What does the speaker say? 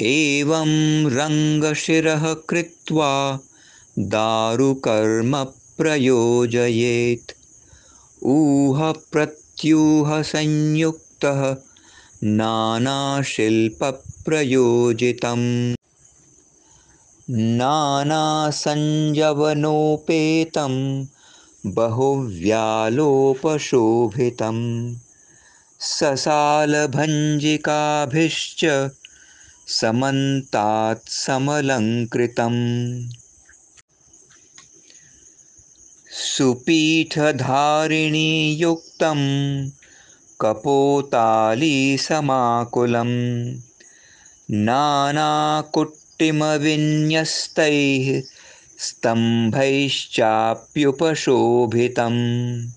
एवं रङ्गशिरः कृत्वा दारुकर्म प्रयोजयेत्। ऊहप्रत्यूहसंयुक्तः नानाशिल्पप्रयोजितम्। नानासञ्जवनोपेतं बहुव्यालोपशोभितं ससालभञ्जिकाभिश्च समन्तात् समलङ्कृतम्। सुपीठधारिणीयुक्तं कपोतालीसमाकुलं नानाकुट्टिमविन्यस्तैः स्तम्भैश्चाप्युपशोभितम्